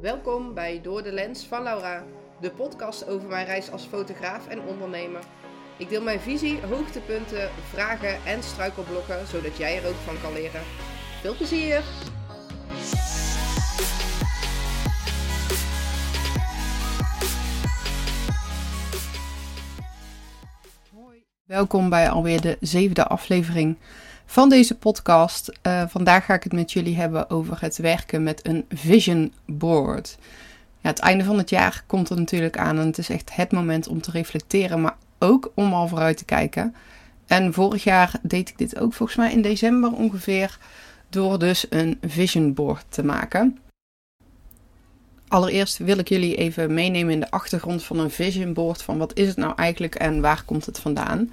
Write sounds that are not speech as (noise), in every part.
Welkom bij Door de Lens van Laura, de podcast over mijn reis als fotograaf en ondernemer. Ik deel mijn visie, hoogtepunten, vragen en struikelblokken, zodat jij er ook van kan leren. Veel plezier! Welkom bij alweer de zevende aflevering van deze podcast. Uh, vandaag ga ik het met jullie hebben over het werken met een vision board. Ja, het einde van het jaar komt er natuurlijk aan en het is echt het moment om te reflecteren, maar ook om al vooruit te kijken. En vorig jaar deed ik dit ook volgens mij in december ongeveer, door dus een vision board te maken. Allereerst wil ik jullie even meenemen in de achtergrond van een vision board. Van wat is het nou eigenlijk en waar komt het vandaan?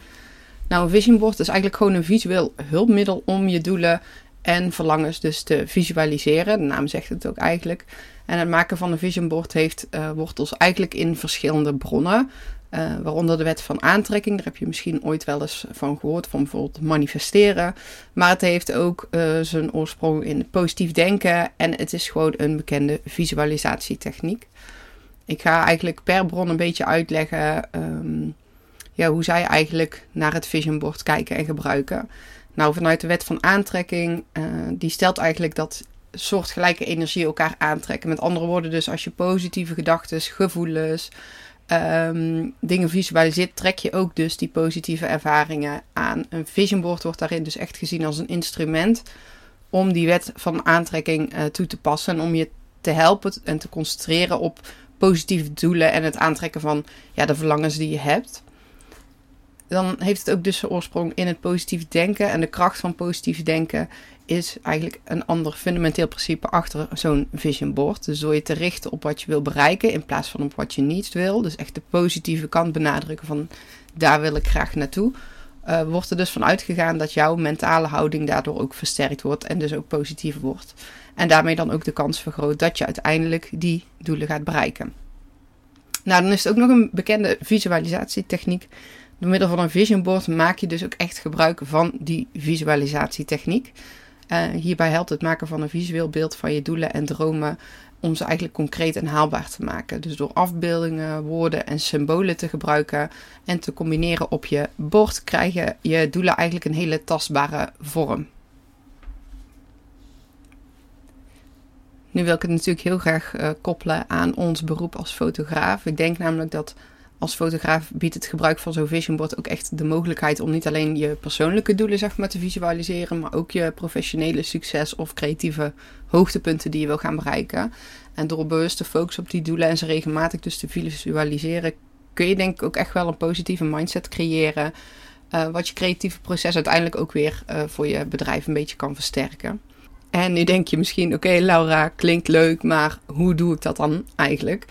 Nou, een vision board is eigenlijk gewoon een visueel hulpmiddel om je doelen en verlangens dus te visualiseren. De naam zegt het ook eigenlijk. En het maken van een vision board heeft uh, wortels eigenlijk in verschillende bronnen. Uh, waaronder de wet van aantrekking, daar heb je misschien ooit wel eens van gehoord, van bijvoorbeeld manifesteren. Maar het heeft ook uh, zijn oorsprong in positief denken en het is gewoon een bekende visualisatietechniek. Ik ga eigenlijk per bron een beetje uitleggen um, ja, hoe zij eigenlijk naar het vision board kijken en gebruiken. Nou, vanuit de wet van aantrekking, uh, die stelt eigenlijk dat soortgelijke energie elkaar aantrekken. Met andere woorden, dus als je positieve gedachten, gevoelens, um, dingen visualiseert, trek je ook dus die positieve ervaringen aan. Een vision board wordt daarin dus echt gezien als een instrument om die wet van aantrekking uh, toe te passen en om je te helpen en te concentreren op positieve doelen en het aantrekken van ja, de verlangens die je hebt dan heeft het ook dus zijn oorsprong in het positief denken. En de kracht van positief denken is eigenlijk een ander fundamenteel principe achter zo'n vision board. Dus door je te richten op wat je wil bereiken in plaats van op wat je niet wil. Dus echt de positieve kant benadrukken van daar wil ik graag naartoe. Uh, wordt er dus van uitgegaan dat jouw mentale houding daardoor ook versterkt wordt en dus ook positiever wordt. En daarmee dan ook de kans vergroot dat je uiteindelijk die doelen gaat bereiken. Nou, dan is het ook nog een bekende visualisatietechniek door middel van een vision board maak je dus ook echt gebruik van die visualisatietechniek. Uh, hierbij helpt het maken van een visueel beeld van je doelen en dromen om ze eigenlijk concreet en haalbaar te maken. Dus door afbeeldingen, woorden en symbolen te gebruiken en te combineren op je bord, krijgen je doelen eigenlijk een hele tastbare vorm. Nu wil ik het natuurlijk heel graag uh, koppelen aan ons beroep als fotograaf. Ik denk namelijk dat als fotograaf biedt het gebruik van zo'n vision board ook echt de mogelijkheid om niet alleen je persoonlijke doelen zeg maar, te visualiseren, maar ook je professionele succes of creatieve hoogtepunten die je wil gaan bereiken. En door bewust te focussen op die doelen en ze regelmatig dus te visualiseren, kun je denk ik ook echt wel een positieve mindset creëren. Uh, wat je creatieve proces uiteindelijk ook weer uh, voor je bedrijf een beetje kan versterken. En nu denk je misschien, oké Laura, klinkt leuk, maar hoe doe ik dat dan eigenlijk?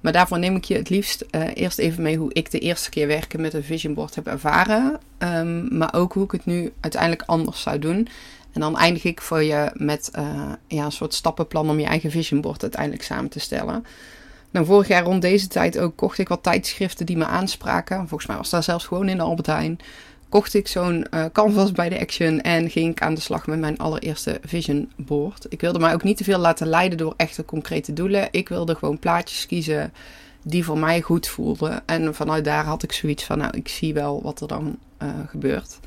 Maar daarvoor neem ik je het liefst uh, eerst even mee hoe ik de eerste keer werken met een vision board heb ervaren. Um, maar ook hoe ik het nu uiteindelijk anders zou doen. En dan eindig ik voor je met uh, ja, een soort stappenplan om je eigen vision board uiteindelijk samen te stellen. Nou, vorig jaar rond deze tijd ook kocht ik wat tijdschriften die me aanspraken. Volgens mij was dat zelfs gewoon in de Albert Heijn kocht ik zo'n uh, canvas bij de Action en ging ik aan de slag met mijn allereerste vision board. Ik wilde mij ook niet te veel laten leiden door echte concrete doelen. Ik wilde gewoon plaatjes kiezen die voor mij goed voelden. En vanuit daar had ik zoiets van, nou, ik zie wel wat er dan uh, gebeurt.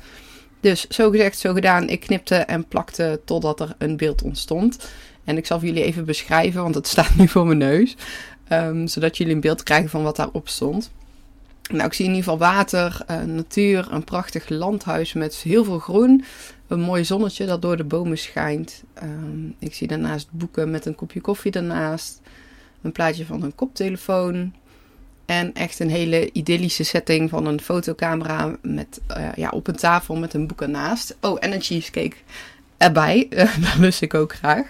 Dus zo gezegd, zo gedaan. Ik knipte en plakte totdat er een beeld ontstond. En ik zal jullie even beschrijven, want het (laughs) staat nu voor mijn neus. Um, zodat jullie een beeld krijgen van wat daarop stond. Nou, ik zie in ieder geval water, uh, natuur, een prachtig landhuis met heel veel groen. Een mooi zonnetje dat door de bomen schijnt. Um, ik zie daarnaast boeken met een kopje koffie daarnaast. Een plaatje van een koptelefoon. En echt een hele idyllische setting van een fotocamera met, uh, ja, op een tafel met een boek ernaast. Oh, en een cheesecake erbij. (laughs) dat lust ik ook graag.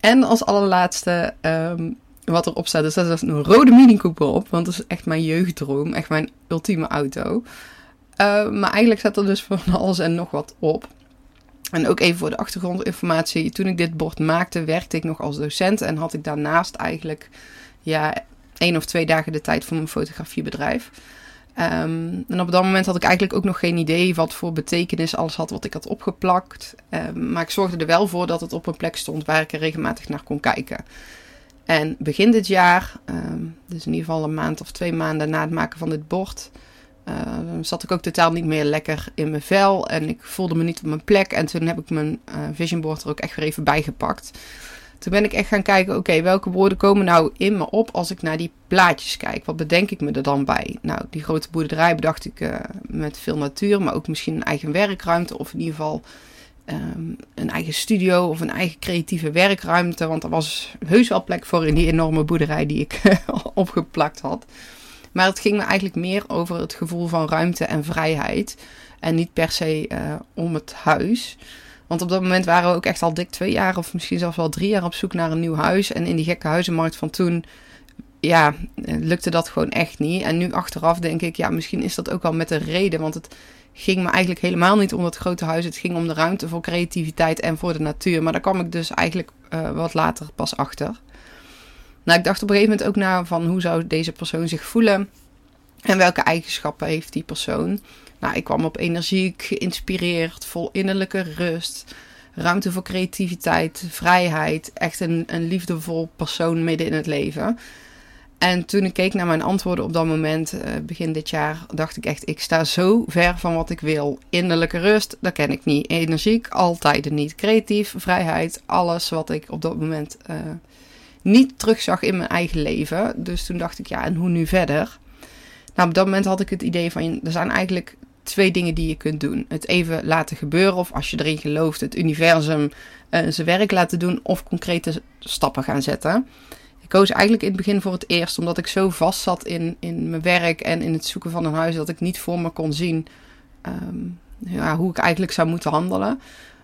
En als allerlaatste um, wat erop staat. Dus dat is een rode Mini Cooper op. Want dat is echt mijn jeugddroom. Echt mijn ultieme auto. Uh, maar eigenlijk staat er dus van (laughs) alles en nog wat op. En ook even voor de achtergrondinformatie. Toen ik dit bord maakte, werkte ik nog als docent. En had ik daarnaast eigenlijk ja, één of twee dagen de tijd voor mijn fotografiebedrijf. Um, en op dat moment had ik eigenlijk ook nog geen idee wat voor betekenis alles had wat ik had opgeplakt. Um, maar ik zorgde er wel voor dat het op een plek stond waar ik er regelmatig naar kon kijken. En begin dit jaar, ehm, dus in ieder geval een maand of twee maanden na het maken van dit bord, uh, zat ik ook totaal niet meer lekker in mijn vel. En ik voelde me niet op mijn plek. En toen heb ik mijn uh, vision board er ook echt weer even bijgepakt. Toen ben ik echt gaan kijken, oké, welke woorden komen nou in me op als ik naar die plaatjes kijk? Wat bedenk ik me er dan bij? Nou, die grote boerderij bedacht ik uh, met veel natuur, maar ook misschien een eigen werkruimte. Of in ieder geval um, een eigen studio of een eigen creatieve werkruimte. Want er was heus wel plek voor in die enorme boerderij die ik (laughs) opgeplakt had. Maar het ging me eigenlijk meer over het gevoel van ruimte en vrijheid. En niet per se uh, om het huis. Want op dat moment waren we ook echt al dik twee jaar of misschien zelfs wel drie jaar op zoek naar een nieuw huis. En in die gekke huizenmarkt van toen, ja, lukte dat gewoon echt niet. En nu achteraf denk ik, ja, misschien is dat ook wel met een reden. Want het ging me eigenlijk helemaal niet om dat grote huis. Het ging om de ruimte voor creativiteit en voor de natuur. Maar daar kwam ik dus eigenlijk uh, wat later pas achter. Nou, ik dacht op een gegeven moment ook na van hoe zou deze persoon zich voelen en welke eigenschappen heeft die persoon. Nou, ik kwam op energiek, geïnspireerd, vol innerlijke rust, ruimte voor creativiteit, vrijheid, echt een, een liefdevol persoon midden in het leven. En toen ik keek naar mijn antwoorden op dat moment, uh, begin dit jaar, dacht ik echt: ik sta zo ver van wat ik wil. Innerlijke rust, dat ken ik niet. Energiek, altijd niet. Creatief, vrijheid, alles wat ik op dat moment uh, niet terugzag in mijn eigen leven. Dus toen dacht ik, ja, en hoe nu verder? Nou, op dat moment had ik het idee van, er zijn eigenlijk twee dingen die je kunt doen. Het even laten gebeuren, of als je erin gelooft, het universum uh, zijn werk laten doen, of concrete stappen gaan zetten. Koos eigenlijk in het begin voor het eerst, omdat ik zo vast zat in, in mijn werk en in het zoeken van een huis, dat ik niet voor me kon zien um, ja, hoe ik eigenlijk zou moeten handelen.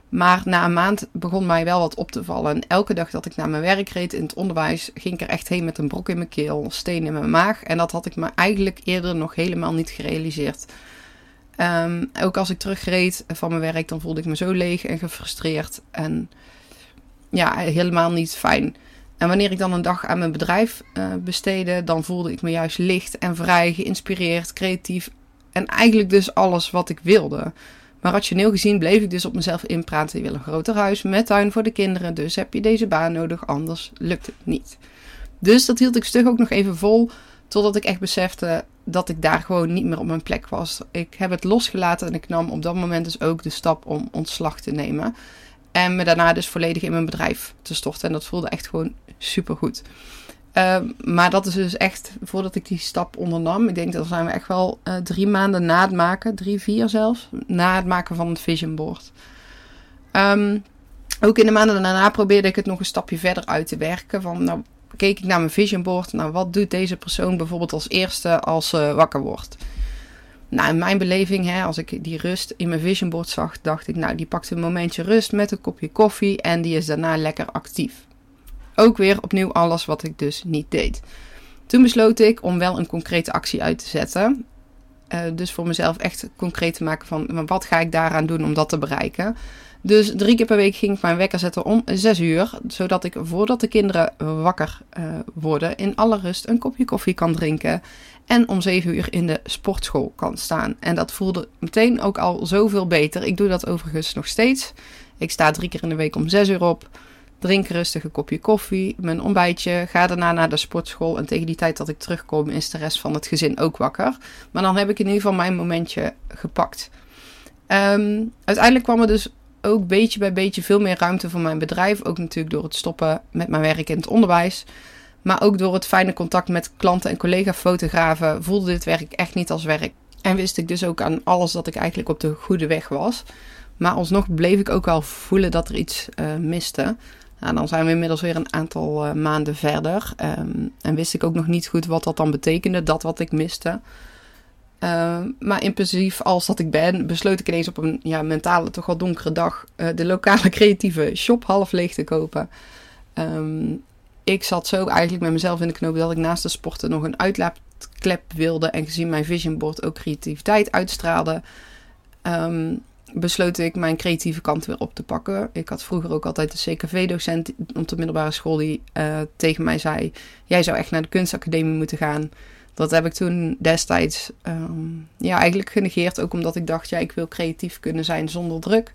Maar na een maand begon mij wel wat op te vallen. En elke dag dat ik naar mijn werk reed in het onderwijs, ging ik er echt heen met een brok in mijn keel, steen in mijn maag. En dat had ik me eigenlijk eerder nog helemaal niet gerealiseerd. Um, ook als ik terugreed van mijn werk, dan voelde ik me zo leeg en gefrustreerd. En ja, helemaal niet fijn. En wanneer ik dan een dag aan mijn bedrijf uh, besteedde, dan voelde ik me juist licht en vrij, geïnspireerd, creatief. En eigenlijk dus alles wat ik wilde. Maar rationeel gezien bleef ik dus op mezelf inpraten. Je wil een groter huis met tuin voor de kinderen. Dus heb je deze baan nodig, anders lukt het niet. Dus dat hield ik stug ook nog even vol. Totdat ik echt besefte dat ik daar gewoon niet meer op mijn plek was. Ik heb het losgelaten en ik nam op dat moment dus ook de stap om ontslag te nemen. En me daarna dus volledig in mijn bedrijf te storten. En dat voelde echt gewoon super goed. Uh, maar dat is dus echt voordat ik die stap ondernam. Ik denk dat zijn we echt wel uh, drie maanden na het maken, drie, vier zelfs, na het maken van het vision board. Um, ook in de maanden daarna probeerde ik het nog een stapje verder uit te werken. Van, nou, keek ik naar mijn vision board. Nou, wat doet deze persoon bijvoorbeeld als eerste als ze wakker wordt? Nou, in mijn beleving, hè, als ik die rust in mijn vision board zag, dacht ik, nou, die pakt een momentje rust met een kopje koffie en die is daarna lekker actief. Ook weer opnieuw alles wat ik dus niet deed. Toen besloot ik om wel een concrete actie uit te zetten. Uh, dus voor mezelf echt concreet te maken van wat ga ik daaraan doen om dat te bereiken. Dus drie keer per week ging ik mijn wekker zetten om zes uur. Zodat ik voordat de kinderen wakker uh, worden in alle rust een kopje koffie kan drinken. En om zeven uur in de sportschool kan staan. En dat voelde meteen ook al zoveel beter. Ik doe dat overigens nog steeds. Ik sta drie keer in de week om zes uur op. Drink rustig een kopje koffie, mijn ontbijtje. Ga daarna naar de sportschool. En tegen die tijd dat ik terugkom, is de rest van het gezin ook wakker. Maar dan heb ik in ieder geval mijn momentje gepakt. Um, uiteindelijk kwam er dus ook beetje bij beetje veel meer ruimte voor mijn bedrijf. Ook natuurlijk door het stoppen met mijn werk in het onderwijs. Maar ook door het fijne contact met klanten en collega-fotografen voelde dit werk echt niet als werk. En wist ik dus ook aan alles dat ik eigenlijk op de goede weg was. Maar alsnog bleef ik ook wel voelen dat er iets uh, miste. Nou, dan zijn we inmiddels weer een aantal uh, maanden verder. Um, en wist ik ook nog niet goed wat dat dan betekende, dat wat ik miste. Uh, maar impulsief als dat ik ben, besloot ik ineens op een ja, mentale, toch wel donkere dag uh, de lokale (laughs) creatieve shop half leeg te kopen. Um, ik zat zo eigenlijk met mezelf in de knoop dat ik naast de sporten nog een uitlaatklep wilde. En gezien mijn vision board ook creativiteit uitstraalde, um, besloot ik mijn creatieve kant weer op te pakken. Ik had vroeger ook altijd een CKV-docent op de middelbare school die uh, tegen mij zei: Jij zou echt naar de kunstacademie moeten gaan. Dat heb ik toen destijds um, ja, eigenlijk genegeerd. Ook omdat ik dacht: ja, ik wil creatief kunnen zijn zonder druk.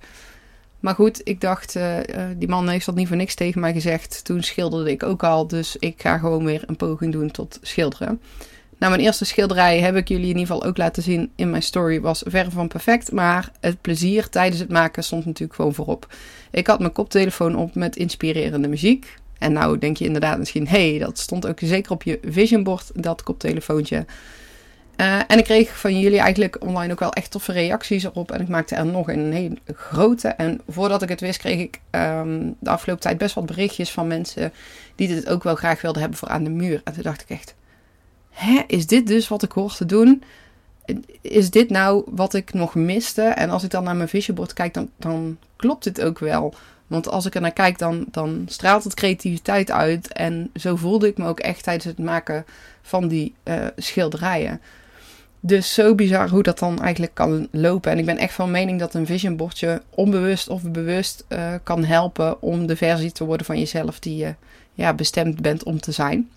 Maar goed, ik dacht, uh, die man heeft dat niet voor niks tegen mij gezegd. Toen schilderde ik ook al, dus ik ga gewoon weer een poging doen tot schilderen. Nou, mijn eerste schilderij heb ik jullie in ieder geval ook laten zien in mijn story. Was ver van perfect, maar het plezier tijdens het maken stond natuurlijk gewoon voorop. Ik had mijn koptelefoon op met inspirerende muziek. En nou denk je inderdaad misschien, hé, hey, dat stond ook zeker op je visionboard, dat koptelefoontje. Uh, en ik kreeg van jullie eigenlijk online ook wel echt toffe reacties erop. En ik maakte er nog een hele grote. En voordat ik het wist, kreeg ik um, de afgelopen tijd best wat berichtjes van mensen die dit ook wel graag wilden hebben voor aan de muur. En toen dacht ik echt, hè, is dit dus wat ik hoor te doen? Is dit nou wat ik nog miste? En als ik dan naar mijn visionboard kijk, dan, dan klopt dit ook wel. Want als ik er naar kijk, dan, dan straalt het creativiteit uit. En zo voelde ik me ook echt tijdens het maken van die uh, schilderijen. Dus zo bizar hoe dat dan eigenlijk kan lopen. En ik ben echt van mening dat een visionbordje onbewust of bewust uh, kan helpen om de versie te worden van jezelf die je ja, bestemd bent om te zijn.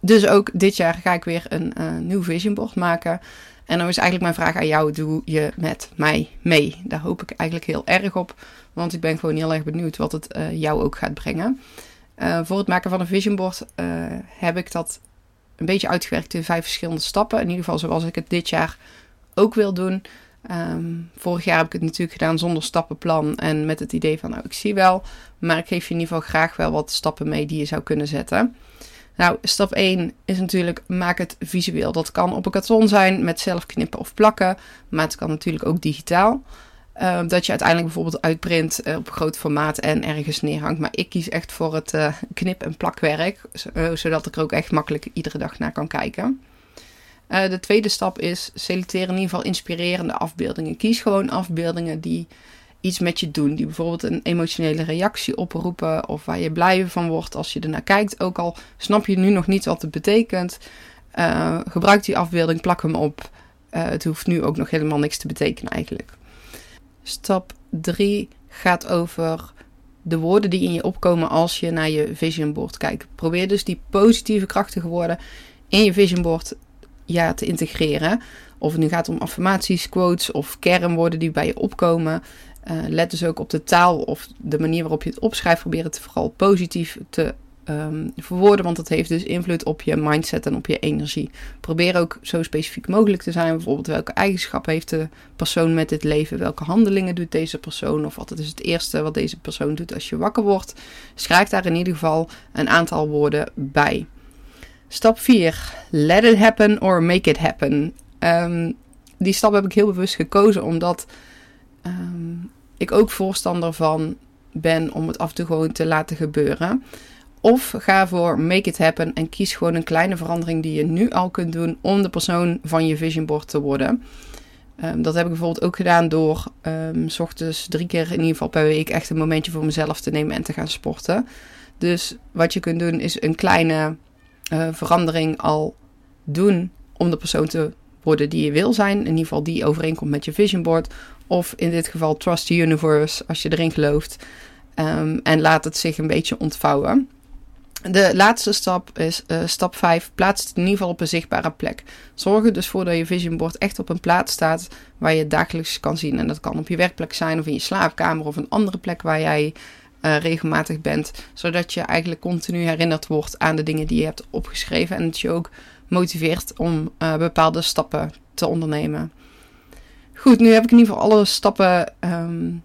Dus ook dit jaar ga ik weer een uh, nieuw visionboard maken. En dan is eigenlijk mijn vraag aan jou: doe je met mij mee? Daar hoop ik eigenlijk heel erg op. Want ik ben gewoon heel erg benieuwd wat het uh, jou ook gaat brengen. Voor het maken van een visionboard heb ik dat een beetje uitgewerkt in vijf verschillende stappen. In ieder geval zoals ik het dit jaar ook wil doen. Um, vorig jaar heb ik het natuurlijk gedaan zonder stappenplan en met het idee van, nou, ik zie wel, maar ik geef je in ieder geval graag wel wat stappen mee die je zou kunnen zetten. Nou, stap 1 is natuurlijk maak het visueel. Dat kan op een karton zijn met zelf knippen of plakken, maar het kan natuurlijk ook digitaal. Uh, dat je uiteindelijk bijvoorbeeld uitprint uh, op groot formaat en ergens neerhangt. Maar ik kies echt voor het uh, knip- en plakwerk, zodat ik er ook echt makkelijk iedere dag naar kan kijken. de tweede stap is selecteer in ieder geval inspirerende afbeeldingen. Kies gewoon afbeeldingen die iets met je doen. Die bijvoorbeeld een emotionele reactie oproepen. Of waar je blij van wordt als je ernaar kijkt. Ook al snap je nu nog niet wat het betekent. Gebruik die afbeelding, plak hem op. Het hoeft nu ook nog helemaal niks te betekenen eigenlijk. Stap 3 gaat over de woorden die in je opkomen als je naar je vision board kijkt. Probeer dus die positieve krachtige woorden in je vision board ja, te integreren. Of het nu gaat om affirmaties, quotes of kernwoorden die bij je opkomen. Uh, let dus ook op de taal of de manier waarop je het opschrijft. Probeer het vooral positief te um, verwoorden, want dat heeft dus invloed op je mindset en op je energie. Probeer ook zo specifiek mogelijk te zijn. Bijvoorbeeld welke eigenschappen heeft de persoon met dit leven? Welke handelingen doet deze persoon? Of wat is het eerste wat deze persoon doet als je wakker wordt? Schrijf daar in ieder geval een aantal woorden bij. Stap 4. Let it happen or make it happen. Um, die stap heb ik heel bewust gekozen omdat um, ik ook voorstander van ben om het af en toe gewoon te laten gebeuren. Of ga voor make it happen en kies gewoon een kleine verandering die je nu al kunt doen om de persoon van je vision board te worden. Um, dat heb ik bijvoorbeeld ook gedaan door um, s ochtends drie keer in ieder geval per week echt een momentje voor mezelf te nemen en te gaan sporten. Dus wat je kunt doen is een kleine uh, verandering al doen om de persoon te worden die je wil zijn. In ieder geval die overeenkomt met je vision board. Of in dit geval trust the universe als je erin gelooft. Um, en laat het zich een beetje ontvouwen. De laatste stap is uh, stap 5. Plaats het in ieder geval op een zichtbare plek. Zorg er dus voor dat je vision board echt op een plaats staat waar je het dagelijks kan zien. En dat kan op je werkplek zijn of in je slaapkamer of een andere plek waar jij uh, regelmatig bent. Zodat je eigenlijk continu herinnerd wordt aan de dingen die je hebt opgeschreven. En dat je ook motiveert om uh, bepaalde stappen te ondernemen. Goed, nu heb ik in ieder geval alle stappen um,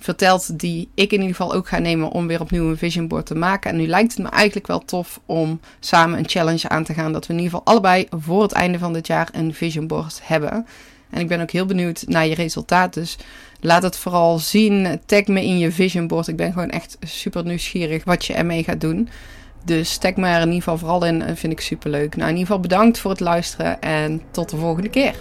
verteld die ik in ieder geval ook ga nemen om weer opnieuw een vision board te maken. En nu lijkt het me eigenlijk wel tof om samen een challenge aan te gaan. Dat we in ieder geval allebei voor het einde van dit jaar een vision board hebben. En ik ben ook heel benieuwd naar je resultaat. Dus laat het vooral zien. Tag me in je vision board. Ik ben gewoon echt super nieuwsgierig wat je ermee gaat doen. Dus tag me er in ieder geval vooral in. Vind ik super leuk. Nou, in ieder geval bedankt voor het luisteren en tot de volgende keer.